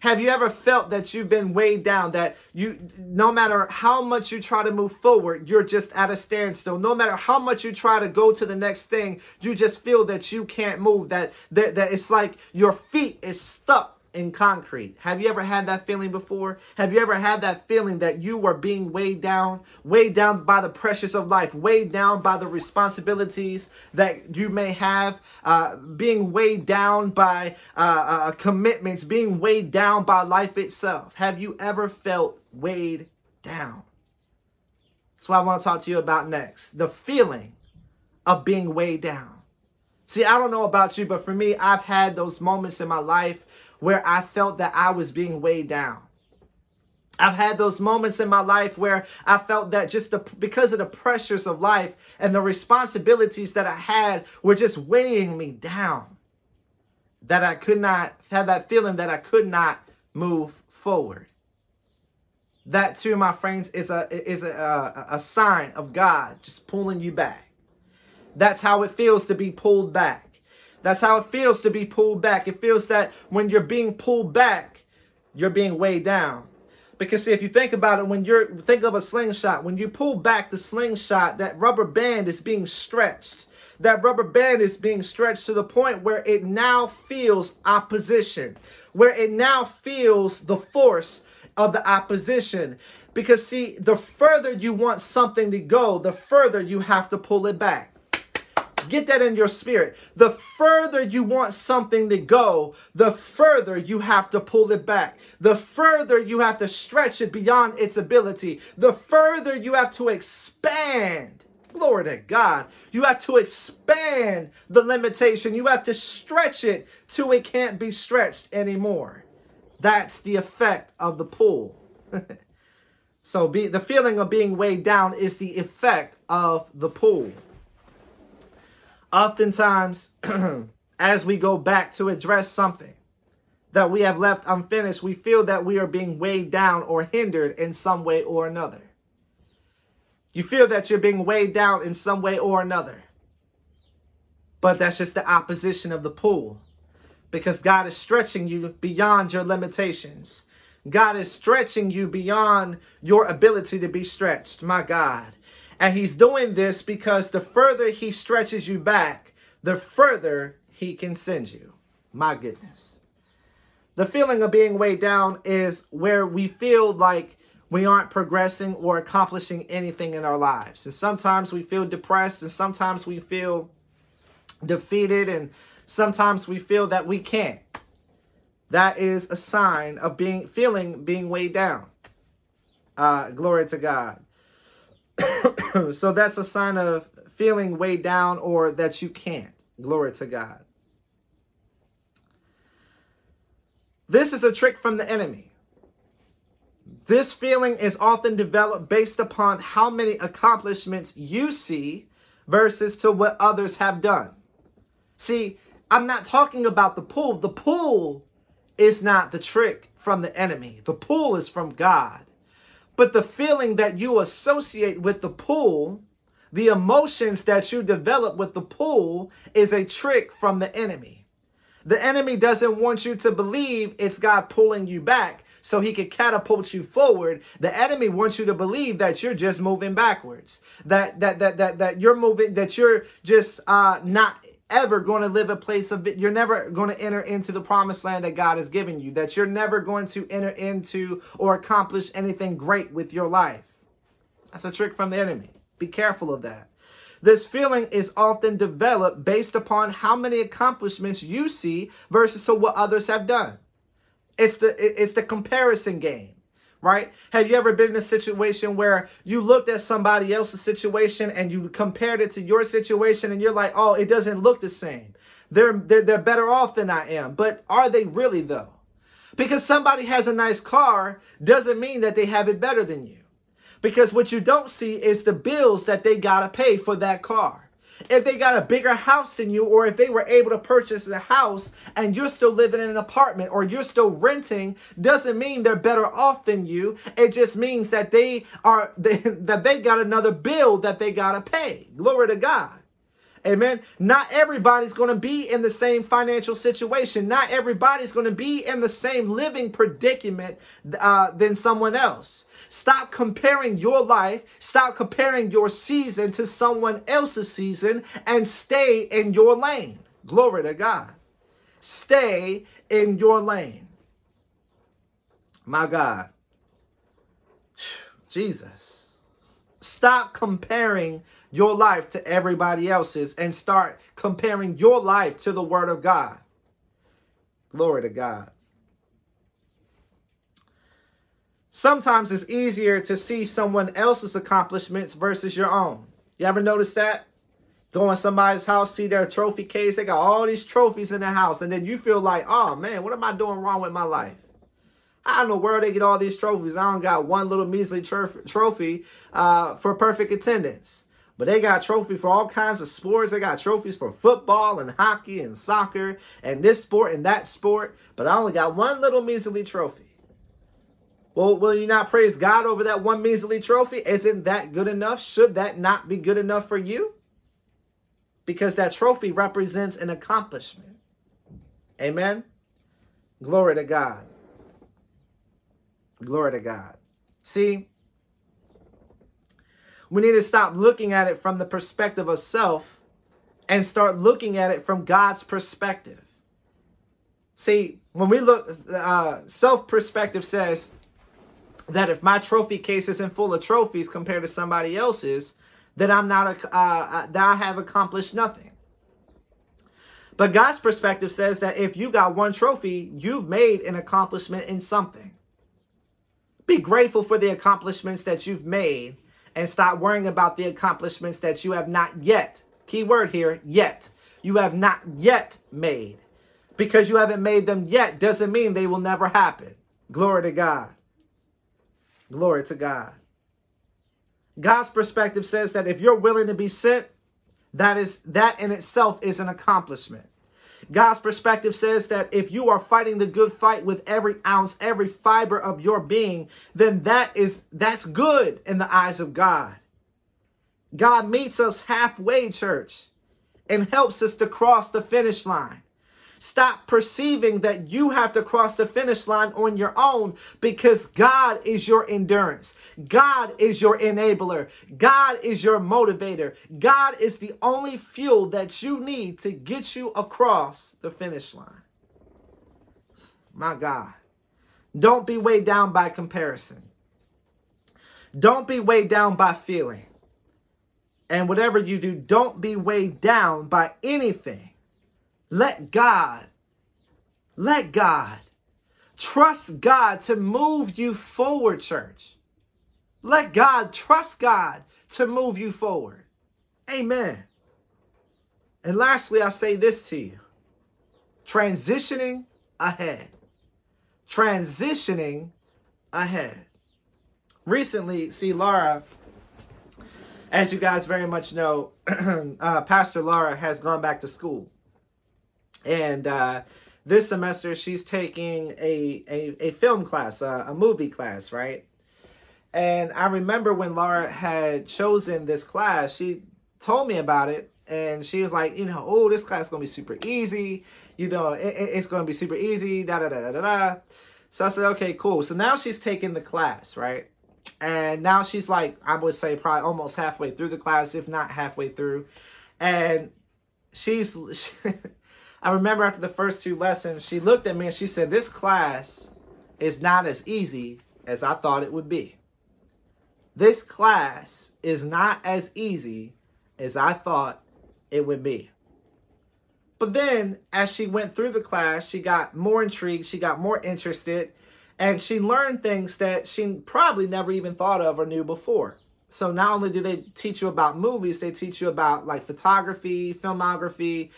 Have you ever felt that you've been weighed down, that you, no matter how much you try to move forward, you're just at a standstill? No matter how much you try to go to the next thing, you just feel that you can't move, that, that, that it's like your feet is stuck in concrete. Have you ever had that feeling before? Have you ever had that feeling that you were being weighed down, weighed down by the pressures of life, weighed down by the responsibilities that you may have, uh, being weighed down by uh, uh, commitments, being weighed down by life itself? Have you ever felt weighed down? That's what I want to talk to you about next. The feeling of being weighed down. See, I don't know about you, but for me, I've had those moments in my life where I felt that I was being weighed down. I've had those moments in my life where I felt that just the, because of the pressures of life and the responsibilities that I had were just weighing me down. That I could not have that feeling that I could not move forward. That too, my friends, is a is a, a, a sign of God just pulling you back. That's how it feels to be pulled back. That's how it feels to be pulled back. It feels that when you're being pulled back, you're being weighed down. Because see, if you think about it, when you're think of a slingshot, when you pull back the slingshot, that rubber band is being stretched. that rubber band is being stretched to the point where it now feels opposition, where it now feels the force of the opposition. Because, see, the further you want something to go, the further you have to pull it back. Get that in your spirit. The further you want something to go, the further you have to pull it back. The further you have to stretch it beyond its ability. The further you have to expand. Glory to God. You have to expand the limitation. You have to stretch it till it can't be stretched anymore. That's the effect of the pull. (laughs) so be, the feeling of being weighed down is the effect of the pull. Oftentimes, (clears throat) as we go back to address something that we have left unfinished, we feel that we are being weighed down or hindered in some way or another. You feel that you're being weighed down in some way or another. But that's just the opposition of the pull because God is stretching you beyond your limitations. God is stretching you beyond your ability to be stretched. My God. And he's doing this because the further he stretches you back, the further he can send you. My goodness. The feeling of being weighed down is where we feel like we aren't progressing or accomplishing anything in our lives. And sometimes we feel depressed and sometimes we feel defeated and sometimes we feel that we can't. That is a sign of being feeling being weighed down. Uh, glory to God. (coughs) so that's a sign of feeling weighed down or that you can't. Glory to God. This is a trick from the enemy. This feeling is often developed based upon how many accomplishments you see versus to what others have done. See, I'm not talking about the pull. The pull is not the trick from the enemy. The pull is from God. But the feeling that you associate with the pull, the emotions that you develop with the pull, is a trick from the enemy. The enemy doesn't want you to believe it's God pulling you back so he could catapult you forward. The enemy wants you to believe that you're just moving backwards. That that that that that you're moving that you're just uh not ever going to live a place of. You're never going to enter into the promised land that God has given you, that you're never going to enter into or accomplish anything great with your life. That's a trick from the enemy. Be careful of that. This feeling is often developed based upon how many accomplishments you see versus to what others have done. It's the it's the comparison game right? Have you ever been in a situation where you looked at somebody else's situation and you compared it to your situation and you're like, oh, it doesn't look the same. They're, they're, they're better off than I am. But are they really though? Because somebody has a nice car doesn't mean that they have it better than you. Because what you don't see is the bills that they gotta pay for that car if they got a bigger house than you, or if they were able to purchase a house and you're still living in an apartment or you're still renting, doesn't mean they're better off than you. It just means that they are they, (laughs) that they got another bill that they gotta pay. Glory to God. Amen. Not everybody's going to be in the same financial situation. Not everybody's going to be in the same living predicament uh, than someone else. Stop comparing your life, stop comparing your season to someone else's season, and stay in your lane. Glory to God. Stay in your lane. My God. Jesus. Stop comparing your life to everybody else's and start comparing your life to the Word of God. Glory to God. Sometimes it's easier to see someone else's accomplishments versus your own. You ever notice that? Go in somebody's house, see their trophy case, they got all these trophies in the house, and then you feel like, oh man, what am I doing wrong with my life? I don't know where they get all these trophies. I don't got one little measly trophy uh, for perfect attendance. But they got trophy for all kinds of sports. They got trophies for football and hockey and soccer and this sport and that sport. But I only got one little measly trophy. Well, will you not praise God over that one measly trophy? Isn't that good enough? Should that not be good enough for you? Because that trophy represents an accomplishment. Amen. Glory to God. Glory to God. See, we need to stop looking at it from the perspective of self and start looking at it from God's perspective. See, when we look, uh, self perspective says that if my trophy case isn't full of trophies compared to somebody else's, that I'm not a, uh, uh, that I have accomplished nothing. But God's perspective says that if you got one trophy, you've made an accomplishment in something. Be grateful for the accomplishments that you've made and stop worrying about the accomplishments that you have not yet. Key word here, yet. You have not yet made. Because you haven't made them yet doesn't mean they will never happen. Glory to God. Glory to God. God's perspective says that if you're willing to be sent, that is that in itself is an accomplishment. God's perspective says that if you are fighting the good fight with every ounce, every fiber of your being, then that is that's good in the eyes of God. God meets us halfway, church, and helps us to cross the finish line. Stop perceiving that you have to cross the finish line on your own because God is your endurance. God is your enabler. God is your motivator. God is the only fuel that you need to get you across the finish line. My God. Don't be weighed down by comparison. Don't be weighed down by feeling. And whatever you do, don't be weighed down by anything let God, let God, trust God to move you forward, church. Let God, trust God to move you forward. Amen. And lastly, I say this to you transitioning ahead. Transitioning ahead. Recently, see, Laura, as you guys very much know, (clears throat) uh, Pastor Laura has gone back to school. And uh, this semester, she's taking a, a, a film class, a movie class, right? And I remember when Laura had chosen this class, she told me about it. And she was like, you know, oh, this class is going to be super easy. You know, it, it's going to be super easy, da da da da da da. So I said, okay, cool. So now she's taking the class, right? And now she's like, I would say probably almost halfway through the class, if not halfway through. And she's (laughs) I remember after the first two lessons, she looked at me and she said, This class is not as easy as I thought it would be. This class is not as easy as I thought it would be. But then, as she went through the class, she got more intrigued, she got more interested, and she learned things that she probably never even thought of or knew before. So not only do they teach you about movies, they teach you about like photography, filmography,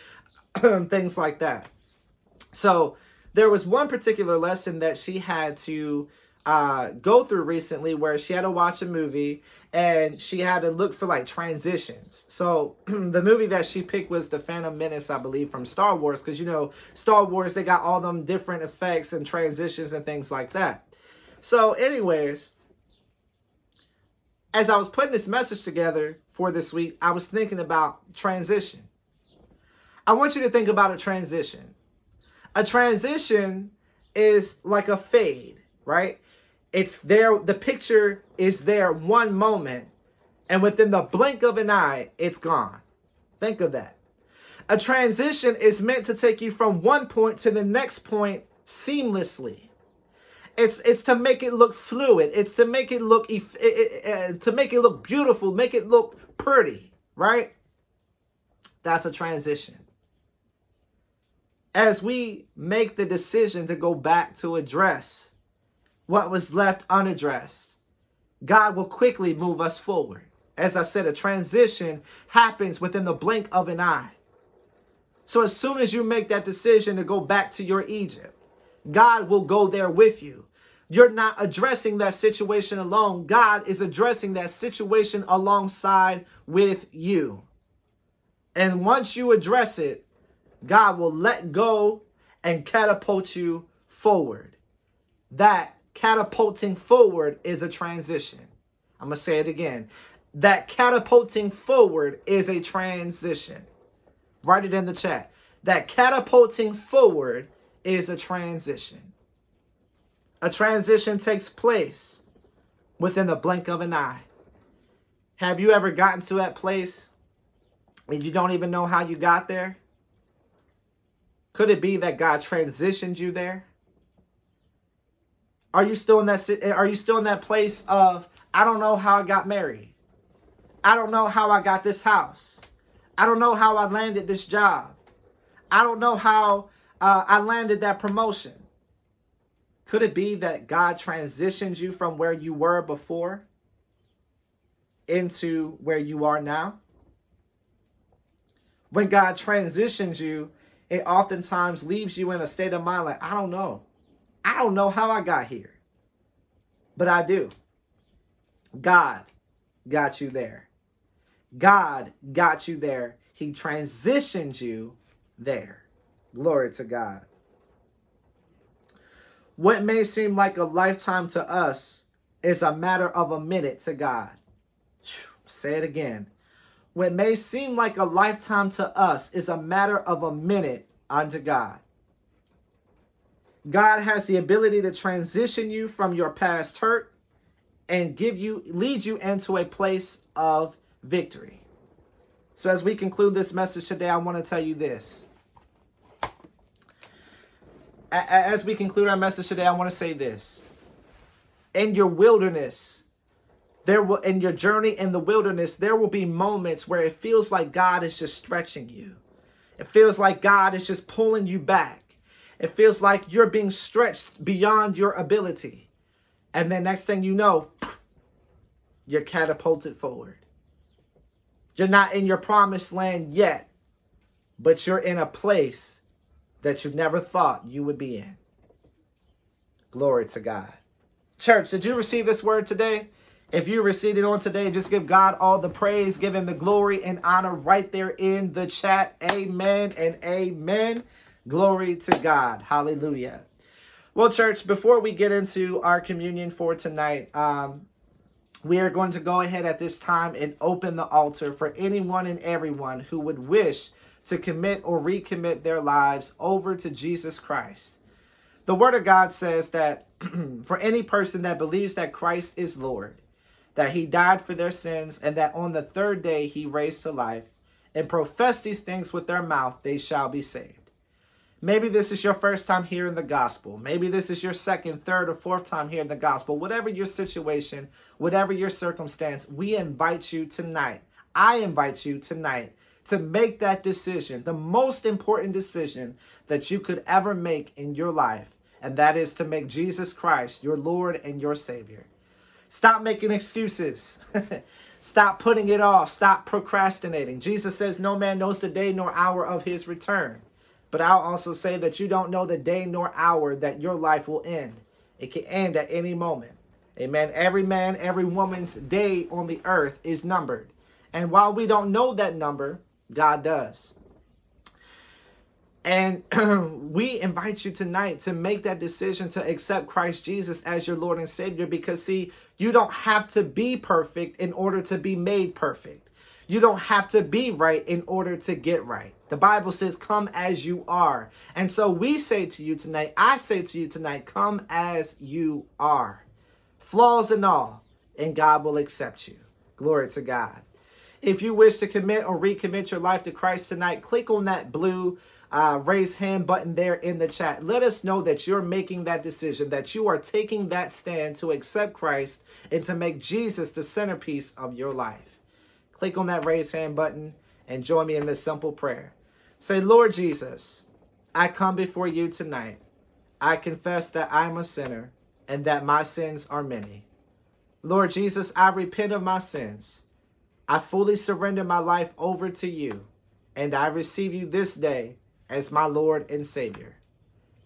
(clears throat) things like that. So there was one particular lesson that she had to uh, go through recently where she had to watch a movie and she had to look for like transitions. So (clears throat) the movie that she picked was The Phantom Menace, I believe, from Star Wars, because you know, Star Wars, they got all them different effects and transitions and things like that. So, anyways, as I was putting this message together for this week, I was thinking about transition. I want you to think about a transition. A transition is like a fade, right? It's there, the picture is there one moment, and within the blink of an eye, it's gone. Think of that. A transition is meant to take you from one point to the next point seamlessly. It's it's to make it look fluid. It's to make it look uh, to make it look beautiful, make it look pretty, right? That's a transition as we make the decision to go back to address what was left unaddressed, God will quickly move us forward. As I said, a transition happens within the blink of an eye. So as soon as you make that decision to go back to your Egypt, God will go there with you. You're not addressing that situation alone. God is addressing that situation alongside with you. And once you address it, God will let go and catapult you forward. That catapulting forward is a transition. I'm going to say it again. That catapulting forward is a transition. Write it in the chat. That catapulting forward is a transition. A transition takes place within the blink of an eye. Have you ever gotten to that place and you don't even know how you got there? Could it be that God transitioned you there? Are you still in that are you still in that place of I don't know how I got married. I don't know how I got this house. I don't know how I landed this job. I don't know how uh, I landed that promotion. Could it be that God transitioned you from where you were before into where you are now? When God transitions you, it oftentimes leaves you in a state of mind like, I don't know. I don't know how I got here, but I do. God got you there. God got you there. He transitioned you there. Glory to God. What may seem like a lifetime to us is a matter of a minute to God. Say it again. What may seem like a lifetime to us is a matter of a minute unto God. God has the ability to transition you from your past hurt and give you lead you into a place of victory. So as we conclude this message today, I want to tell you this. As we conclude our message today, I want to say this. In your wilderness, there will in your journey in the wilderness, there will be moments where it feels like God is just stretching you. It feels like God is just pulling you back. It feels like you're being stretched beyond your ability. And then next thing you know, you're catapulted forward. You're not in your promised land yet, but you're in a place that you never thought you would be in. Glory to God. Church, did you receive this word today? If you received it on today, just give God all the praise, give him the glory and honor right there in the chat. Amen and amen. Glory to God. Hallelujah. Well, church, before we get into our communion for tonight, um, we are going to go ahead at this time and open the altar for anyone and everyone who would wish to commit or recommit their lives over to Jesus Christ. The Word of God says that (clears throat) for any person that believes that Christ is Lord, that He died for their sins, and that on the third day He raised to life, and profess these things with their mouth, they shall be saved. Maybe this is your first time hearing the gospel. Maybe this is your second, third, or fourth time hearing the gospel. Whatever your situation, whatever your circumstance, we invite you tonight. I invite you tonight to make that decision, the most important decision that you could ever make in your life, and that is to make Jesus Christ your Lord and your Savior. Stop making excuses. (laughs) Stop putting it off. Stop procrastinating. Jesus says, No man knows the day nor hour of his return. But I'll also say that you don't know the day nor hour that your life will end. It can end at any moment. Amen. Every man, every woman's day on the earth is numbered. And while we don't know that number, God does. And (clears throat) we invite you tonight to make that decision to accept Christ Jesus as your Lord and Savior because, see, you don't have to be perfect in order to be made perfect. You don't have to be right in order to get right. The Bible says, Come as you are. And so we say to you tonight, I say to you tonight, Come as you are. Flaws and all, and God will accept you. Glory to God. If you wish to commit or recommit your life to Christ tonight, click on that blue uh, raise hand button there in the chat. Let us know that you're making that decision, that you are taking that stand to accept Christ and to make Jesus the centerpiece of your life click on that raise hand button and join me in this simple prayer. Say, Lord Jesus, I come before you tonight. I confess that I'm a sinner and that my sins are many. Lord Jesus, I repent of my sins. I fully surrender my life over to you, and I receive you this day as my Lord and Savior.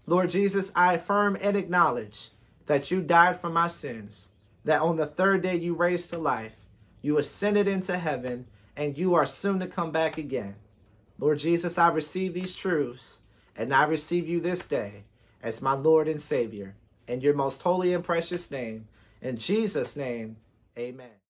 Lord Jesus, I affirm and acknowledge that you died for my sins, that on the third day you raised to life, you ascended into heaven, and you are soon to come back again. Lord Jesus, I receive these truths, and I receive you this day as my Lord and Savior. In your most holy and precious name, in Jesus' name, amen.